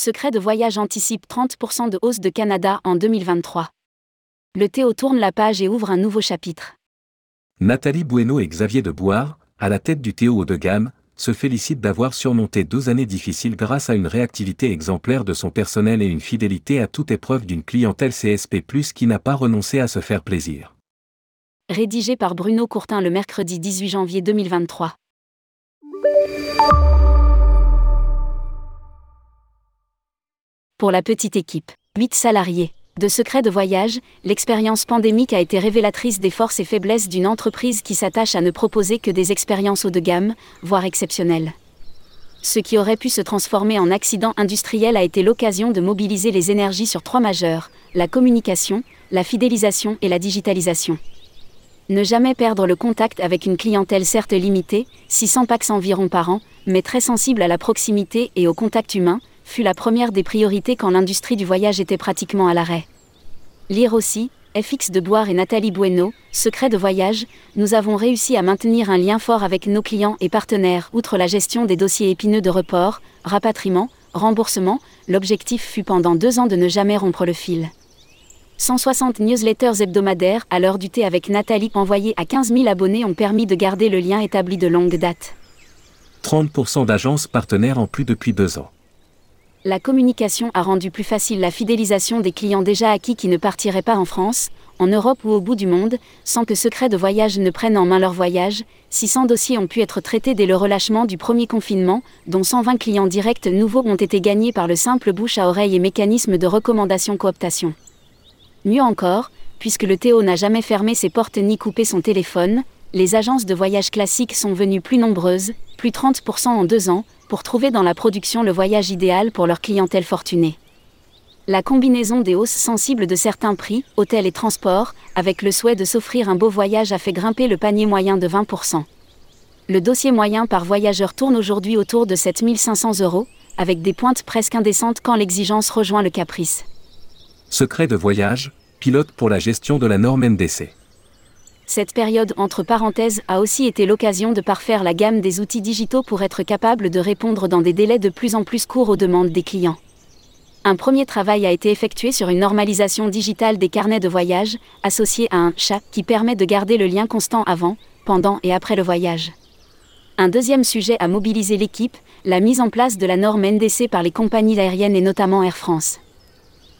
Secret de voyage anticipe 30% de hausse de Canada en 2023. Le Théo tourne la page et ouvre un nouveau chapitre. Nathalie Bueno et Xavier de Boire, à la tête du Théo haut de gamme, se félicitent d'avoir surmonté deux années difficiles grâce à une réactivité exemplaire de son personnel et une fidélité à toute épreuve d'une clientèle CSP+, qui n'a pas renoncé à se faire plaisir. Rédigé par Bruno Courtin le mercredi 18 janvier 2023. Pour la petite équipe, 8 salariés. De secret de voyage, l'expérience pandémique a été révélatrice des forces et faiblesses d'une entreprise qui s'attache à ne proposer que des expériences haut de gamme, voire exceptionnelles. Ce qui aurait pu se transformer en accident industriel a été l'occasion de mobiliser les énergies sur trois majeurs, la communication, la fidélisation et la digitalisation. Ne jamais perdre le contact avec une clientèle certes limitée, 600 packs environ par an, mais très sensible à la proximité et au contact humain, fut la première des priorités quand l'industrie du voyage était pratiquement à l'arrêt. Lire aussi, FX de Boire et Nathalie Bueno, Secret de voyage, nous avons réussi à maintenir un lien fort avec nos clients et partenaires, outre la gestion des dossiers épineux de report, rapatriement, remboursement, l'objectif fut pendant deux ans de ne jamais rompre le fil. 160 newsletters hebdomadaires à l'heure du thé avec Nathalie envoyés à 15 000 abonnés ont permis de garder le lien établi de longue date. 30% d'agences partenaires en plus depuis deux ans la communication a rendu plus facile la fidélisation des clients déjà acquis qui ne partiraient pas en France, en Europe ou au bout du monde, sans que Secret de Voyage ne prenne en main leur voyage. 600 dossiers ont pu être traités dès le relâchement du premier confinement, dont 120 clients directs nouveaux ont été gagnés par le simple bouche à oreille et mécanisme de recommandation cooptation. Mieux encore, puisque le Théo n'a jamais fermé ses portes ni coupé son téléphone, les agences de voyage classiques sont venues plus nombreuses, plus 30% en deux ans, pour trouver dans la production le voyage idéal pour leur clientèle fortunée. La combinaison des hausses sensibles de certains prix, hôtels et transports, avec le souhait de s'offrir un beau voyage a fait grimper le panier moyen de 20%. Le dossier moyen par voyageur tourne aujourd'hui autour de 7500 euros, avec des pointes presque indécentes quand l'exigence rejoint le caprice. Secret de voyage, pilote pour la gestion de la norme NDC. Cette période entre parenthèses a aussi été l'occasion de parfaire la gamme des outils digitaux pour être capable de répondre dans des délais de plus en plus courts aux demandes des clients. Un premier travail a été effectué sur une normalisation digitale des carnets de voyage, associé à un chat qui permet de garder le lien constant avant, pendant et après le voyage. Un deuxième sujet a mobilisé l'équipe, la mise en place de la norme NDC par les compagnies aériennes et notamment Air France.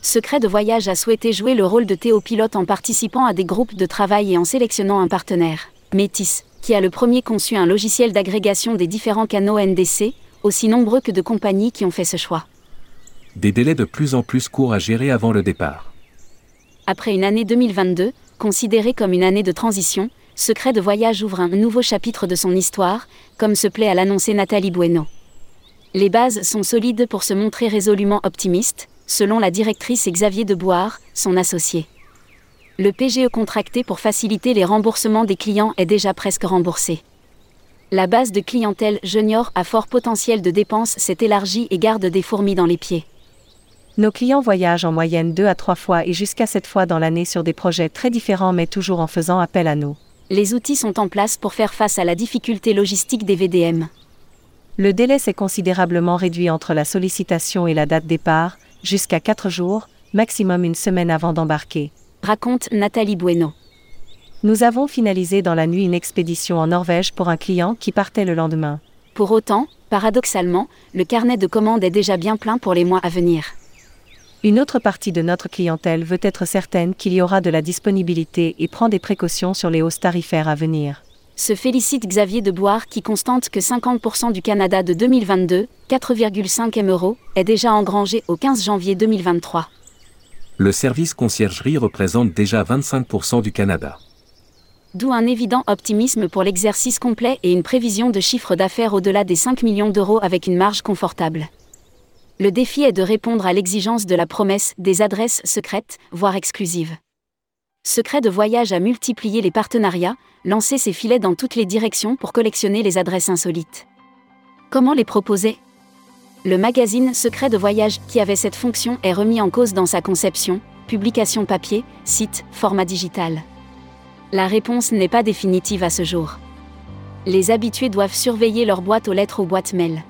Secret de Voyage a souhaité jouer le rôle de théopilote en participant à des groupes de travail et en sélectionnant un partenaire, Métis, qui a le premier conçu un logiciel d'agrégation des différents canaux NDC, aussi nombreux que de compagnies qui ont fait ce choix. Des délais de plus en plus courts à gérer avant le départ. Après une année 2022, considérée comme une année de transition, Secret de Voyage ouvre un nouveau chapitre de son histoire, comme se plaît à l'annoncer Nathalie Bueno. Les bases sont solides pour se montrer résolument optimiste, selon la directrice Xavier Deboire, son associé. Le PGE contracté pour faciliter les remboursements des clients est déjà presque remboursé. La base de clientèle junior à fort potentiel de dépenses s'est élargie et garde des fourmis dans les pieds. Nos clients voyagent en moyenne deux à trois fois et jusqu'à sept fois dans l'année sur des projets très différents mais toujours en faisant appel à nous. Les outils sont en place pour faire face à la difficulté logistique des VDM. Le délai s'est considérablement réduit entre la sollicitation et la date départ, jusqu'à 4 jours, maximum une semaine avant d'embarquer. Raconte Nathalie Bueno. Nous avons finalisé dans la nuit une expédition en Norvège pour un client qui partait le lendemain. Pour autant, paradoxalement, le carnet de commandes est déjà bien plein pour les mois à venir. Une autre partie de notre clientèle veut être certaine qu'il y aura de la disponibilité et prend des précautions sur les hausses tarifaires à venir se félicite Xavier Deboire qui constate que 50% du Canada de 2022, 4,5 M euros, est déjà engrangé au 15 janvier 2023. Le service conciergerie représente déjà 25% du Canada. D'où un évident optimisme pour l'exercice complet et une prévision de chiffre d'affaires au-delà des 5 millions d'euros avec une marge confortable. Le défi est de répondre à l'exigence de la promesse des adresses secrètes, voire exclusives. Secret de Voyage a multiplié les partenariats, lancé ses filets dans toutes les directions pour collectionner les adresses insolites. Comment les proposer? Le magazine Secret de Voyage, qui avait cette fonction, est remis en cause dans sa conception, publication papier, site, format digital. La réponse n'est pas définitive à ce jour. Les habitués doivent surveiller leur boîte aux lettres ou boîte mail.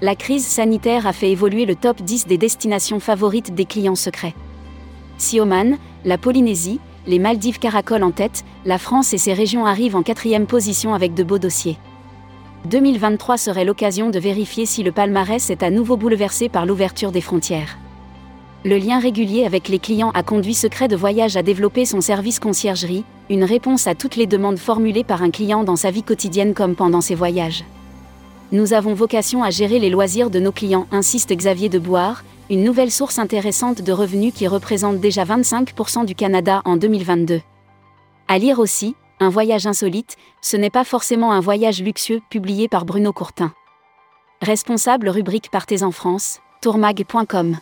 La crise sanitaire a fait évoluer le top 10 des destinations favorites des clients secrets. Si Oman, la Polynésie, les Maldives caracolent en tête, la France et ses régions arrivent en quatrième position avec de beaux dossiers. 2023 serait l'occasion de vérifier si le palmarès est à nouveau bouleversé par l'ouverture des frontières. Le lien régulier avec les clients a conduit Secret de Voyage à développer son service conciergerie, une réponse à toutes les demandes formulées par un client dans sa vie quotidienne comme pendant ses voyages. Nous avons vocation à gérer les loisirs de nos clients, insiste Xavier de Boire, une nouvelle source intéressante de revenus qui représente déjà 25% du Canada en 2022. À lire aussi, Un voyage insolite, ce n'est pas forcément un voyage luxueux, publié par Bruno Courtin. Responsable rubrique Partez en France, tourmag.com.